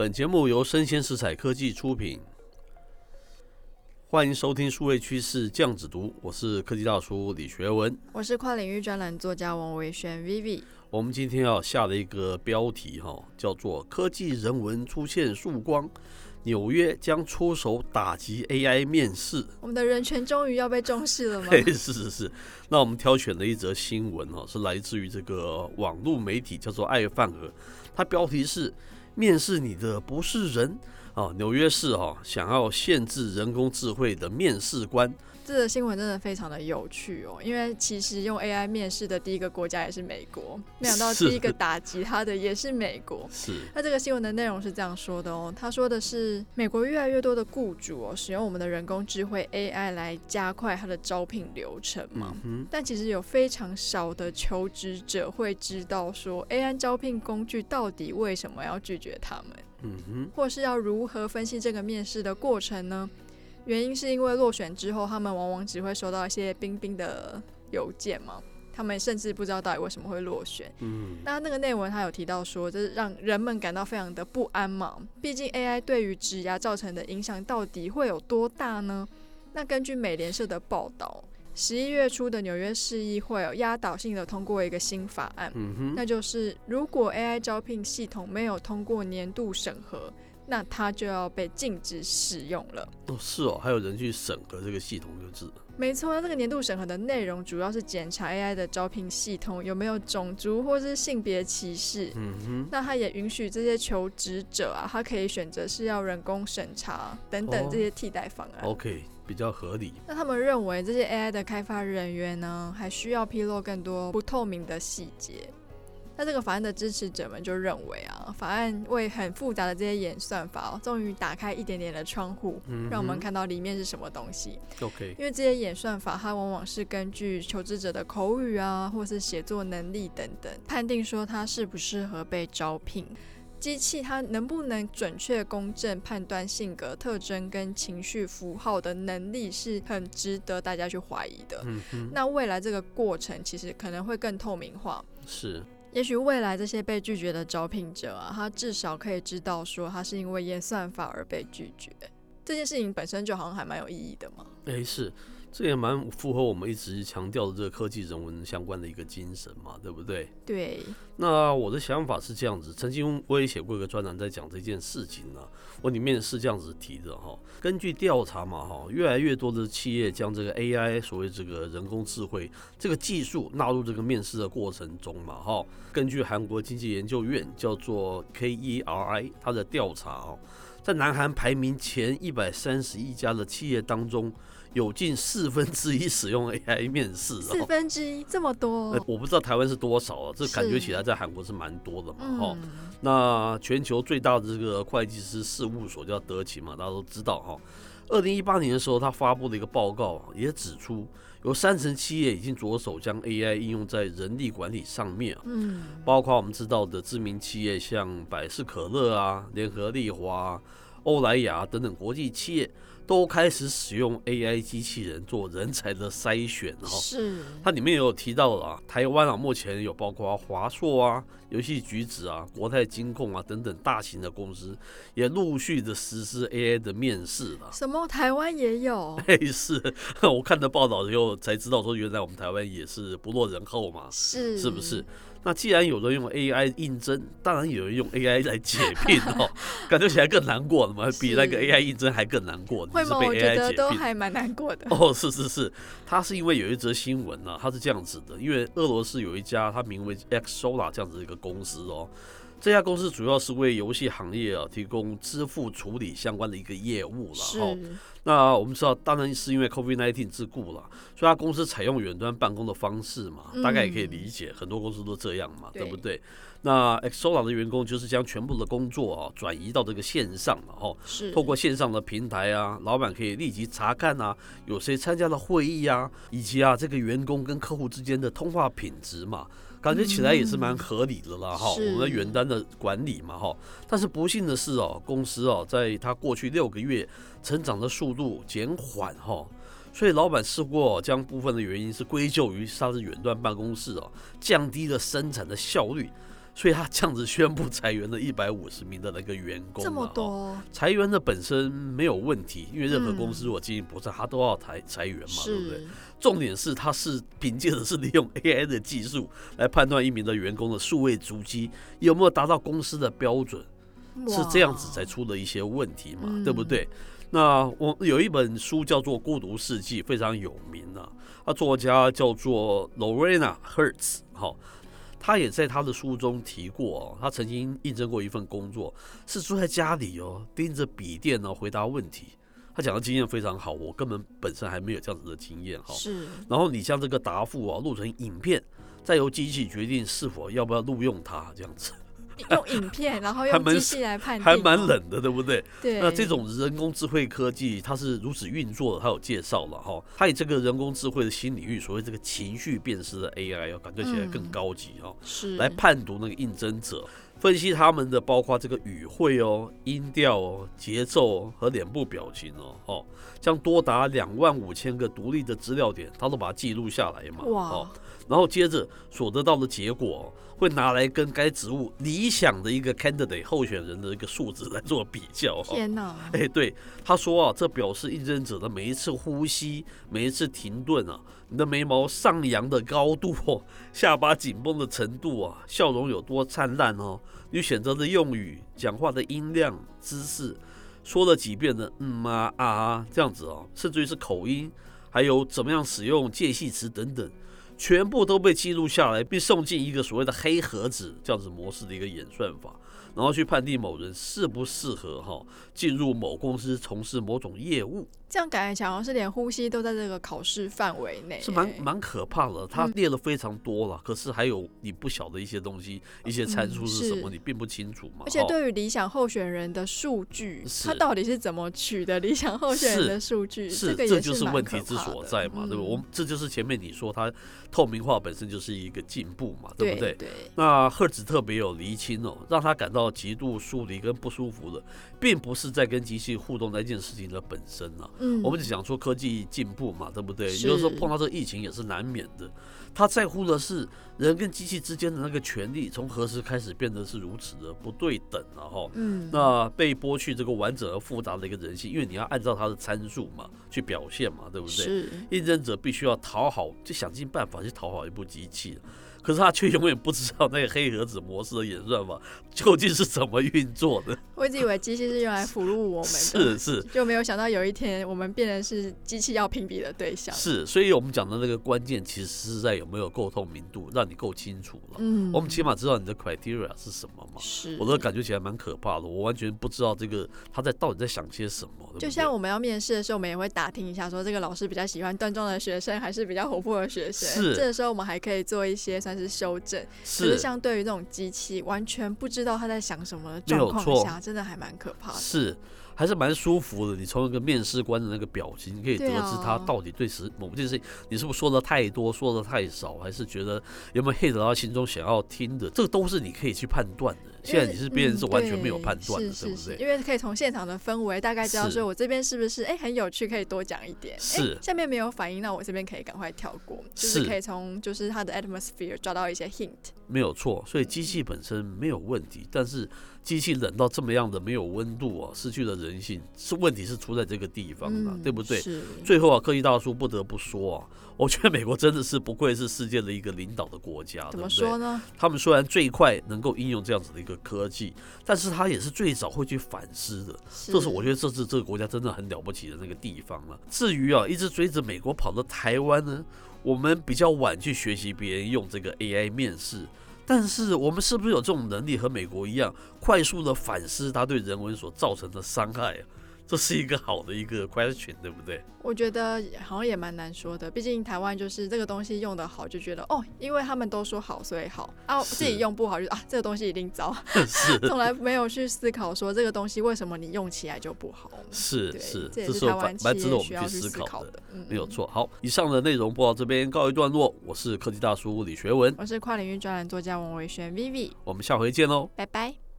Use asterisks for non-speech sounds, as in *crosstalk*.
本节目由生鲜食材科技出品，欢迎收听数位趋势酱子读，我是科技大叔李学文，我是跨领域专栏作家王维轩 Vivi。我们今天要下的一个标题哈，叫做“科技人文出现曙光”。纽约将出手打击 AI 面试，我们的人权终于要被重视了吗？*laughs* 是是是。那我们挑选了一则新闻哦，是来自于这个网络媒体，叫做爱饭盒。它标题是“面试你的不是人”啊，纽约市啊想要限制人工智慧的面试官。这个新闻真的非常的有趣哦，因为其实用 AI 面试的第一个国家也是美国，没想到第一个打击他的也是美国。是。那这个新闻的内容是这样说的哦，他说的是美国越来越多的雇主哦，使用我们的人工智慧 AI 来加快他的招聘流程嘛。嗯。但其实有非常少的求职者会知道说 AI 招聘工具到底为什么要拒绝他们。嗯哼。或是要如何分析这个面试的过程呢？原因是因为落选之后，他们往往只会收到一些冰冰的邮件嘛，他们甚至不知道到底为什么会落选。嗯，那那个内文他有提到说，就是让人们感到非常的不安嘛。毕竟 AI 对于职涯造成的影响到底会有多大呢？那根据美联社的报道，十一月初的纽约市议会有压倒性的通过一个新法案，嗯哼，那就是如果 AI 招聘系统没有通过年度审核。那它就要被禁止使用了。哦，是哦，还有人去审核这个系统就是。没错，那这个年度审核的内容主要是检查 AI 的招聘系统有没有种族或是性别歧视。嗯哼。那它也允许这些求职者啊，他可以选择是要人工审查等等这些替代方案。哦，OK，比较合理。那他们认为这些 AI 的开发人员呢，还需要披露更多不透明的细节。那这个法案的支持者们就认为啊，法案为很复杂的这些演算法哦，终于打开一点点的窗户，让我们看到里面是什么东西。OK，因为这些演算法它往往是根据求职者的口语啊，或是写作能力等等，判定说他适不适合被招聘。机器它能不能准确公正判断性格特征跟情绪符号的能力，是很值得大家去怀疑的。嗯哼，那未来这个过程其实可能会更透明化。是。也许未来这些被拒绝的招聘者啊，他至少可以知道说他是因为演算法而被拒绝，这件事情本身就好像还蛮有意义的嘛。诶，是。这也蛮符合我们一直强调的这个科技人文相关的一个精神嘛，对不对？对。那我的想法是这样子，曾经我也写过一个专栏在讲这件事情呢。我里面是这样子提的哈，根据调查嘛哈，越来越多的企业将这个 AI 所谓这个人工智慧这个技术纳入这个面试的过程中嘛哈。根据韩国经济研究院叫做 KERI 它的调查哦，在南韩排名前一百三十一家的企业当中。有近四分之一使用 AI 面试，四分之一这么多，我不知道台湾是多少啊？这感觉起来在韩国是蛮多的嘛，哈。那全球最大的这个会计师事务所叫德勤嘛，大家都知道哈。二零一八年的时候，他发布了一个报告，也指出有三成企业已经着手将 AI 应用在人力管理上面，嗯，包括我们知道的知名企业，像百事可乐啊、联合利华、欧莱雅等等国际企业。都开始使用 AI 机器人做人才的筛选哈，是它里面也有提到了啊，台湾啊目前有包括华硕啊、游戏橘子啊、国泰金控啊等等大型的公司，也陆续的实施 AI 的面试了。什么？台湾也有？*laughs* 哎，是 *laughs* 我看的报道之后才知道说，原来我们台湾也是不落人后嘛，是是不是？那既然有人用 AI 应征，当然有人用 AI 来解聘哦，*laughs* 感觉起来更难过了嘛，比那个 AI 应征还更难过。会吗？我觉得都还蛮难过的。哦，是是是，他是因为有一则新闻呢，他是这样子的，因为俄罗斯有一家他名为 Xsolla 这样子的一个公司哦。这家公司主要是为游戏行业啊提供支付处理相关的一个业务了哈。那我们知道，当然是因为 COVID-19 之故了，所以他公司采用远端办公的方式嘛，大概也可以理解，很多公司都这样嘛，对不对？那 Xsolla 的员工就是将全部的工作啊转移到这个线上了哈，是。透过线上的平台啊，老板可以立即查看啊，有谁参加了会议啊，以及啊这个员工跟客户之间的通话品质嘛。感觉起来也是蛮合理的了哈，我们的远端的管理嘛哈，但是不幸的是哦，公司哦，在它过去六个月成长的速度减缓哈，所以老板似乎将部分的原因是归咎于它的远端办公室哦，降低了生产的效率，所以他这样子宣布裁员了一百五十名的那个员工，这么多，裁员的本身没有问题，因为任何公司如果经营不善，他都要裁裁员嘛，对不对？重点是他是凭借的是利用 *laughs* AI 的技术来判断一名的员工的数位足迹有没有达到公司的标准，是这样子才出了一些问题嘛，对不对？那我有一本书叫做《孤独世纪》，非常有名啊，啊，作家叫做 Lorena Hertz，好。他也在他的书中提过哦，他曾经应征过一份工作，是住在家里哦，盯着笔电呢回答问题。他讲的经验非常好，我根本本身还没有这样子的经验哈。是。然后你将这个答复啊录成影片，再由机器决定是否要不要录用他这样子。用影片，然后用机器来判定，还蛮冷的，对不对？对。那这种人工智慧科技，它是如此运作的，它有介绍了哈。它以这个人工智慧的新领域，所谓这个情绪辨识的 AI，要感觉起来更高级哈。是。来判读那个应征者，分析他们的包括这个语汇哦、音调哦、节奏和脸部表情哦，哦，将多达两万五千个独立的资料点，他都把它记录下来嘛。哇。然后接着所得到的结果会拿来跟该职务理想的一个 candidate 候选人的一个数值来做比较。天哪！哎，对，他说啊，这表示应征者的每一次呼吸、每一次停顿啊，你的眉毛上扬的高度、*laughs* 下巴紧绷的程度啊，笑容有多灿烂哦，你选择的用语、讲话的音量、姿势，说了几遍的嗯啊啊这样子哦，甚至于是口音，还有怎么样使用间隙词等等。全部都被记录下来，并送进一个所谓的黑盒子这样子模式的一个演算法。然后去判定某人适不适合哈进入某公司从事某种业务，这样感觉像是连呼吸都在这个考试范围内，是蛮蛮可怕的。他列了非常多了，可是还有你不晓得一些东西，一些参数是什么，你并不清楚嘛。而且对于理想候选人的数据，他到底是怎么取的理想候选人的数据？是这就是问题之所在嘛，对不？我们这就是前面你说它透明化本身就是一个进步嘛，对不对？对。那赫兹特别有厘清哦，让他感到。极度疏离跟不舒服的，并不是在跟机器互动那件事情的本身啊。嗯，我们只讲说科技进步嘛，对不对？有时候碰到这个疫情也是难免的。他在乎的是人跟机器之间的那个权利，从何时开始变得是如此的不对等了哈。嗯，那被剥去这个完整而复杂的一个人性，因为你要按照他的参数嘛去表现嘛，对不对？是，应征者必须要讨好，就想尽办法去讨好一部机器。可是他却永远不知道那个黑盒子模式的演算法究竟是怎么运作的。我一直以为机器是用来服务我们的，是是，就没有想到有一天我们变成是机器要评比的对象。是，所以我们讲的那个关键其实是在有没有够透明度，让你够清楚了。嗯，我们起码知道你的 criteria 是什么嘛。是，我都感觉起来蛮可怕的，我完全不知道这个他在到底在想些什么。对对，就像我们要面试的时候，我们也会打听一下，说这个老师比较喜欢端庄的学生，还是比较活泼的学生。是，这个时候我们还可以做一些算是修正。是，可是像对于这种机器完全不知道他在想什么的状况下，真的还蛮可怕的。是，还是蛮舒服的。你从一个面试官的那个表情，你可以得知他到底对时某件事情，你是不是说的太多，说的太少，还是觉得有没有 hit 到他心中想要听的？这个都是你可以去判断的。现在你是别人是完全没有判断的，对不对？因为可以从现场的氛围大概知道说，我这边是不是哎很有趣，可以多讲一点。是，下面没有反应，那我这边可以赶快跳过。就是可以从就是他的 atmosphere 抓到一些 hint。没有错，所以机器本身没有问题，但是机器冷到这么样的没有温度啊，失去了人性，是问题是出在这个地方啊，对不对？是。最后啊，科技大叔不得不说啊，*laughs* 我觉得美国真的是不愧是世界的一个领导的国家，怎么说呢？他们虽然最快能够应用这样子的一个。科技，但是他也是最早会去反思的，是这是我觉得这是这个国家真的很了不起的那个地方了。至于啊，一直追着美国跑到台湾呢，我们比较晚去学习别人用这个 AI 面试，但是我们是不是有这种能力和美国一样，快速的反思它对人文所造成的伤害啊？这是一个好的一个 question，对不对？我觉得好像也蛮难说的，毕竟台湾就是这个东西用的好，就觉得哦，因为他们都说好，所以好啊。自己用不好，就啊，这个东西一定糟。是，*laughs* 从来没有去思考说这个东西为什么你用起来就不好。是是，这是台湾蛮值得我们去思考的，没有错。好，以上的内容播到这边告一段落。我是科技大叔李学文，我是跨领域专栏作家王维轩 Vivi，我们下回见喽，拜拜。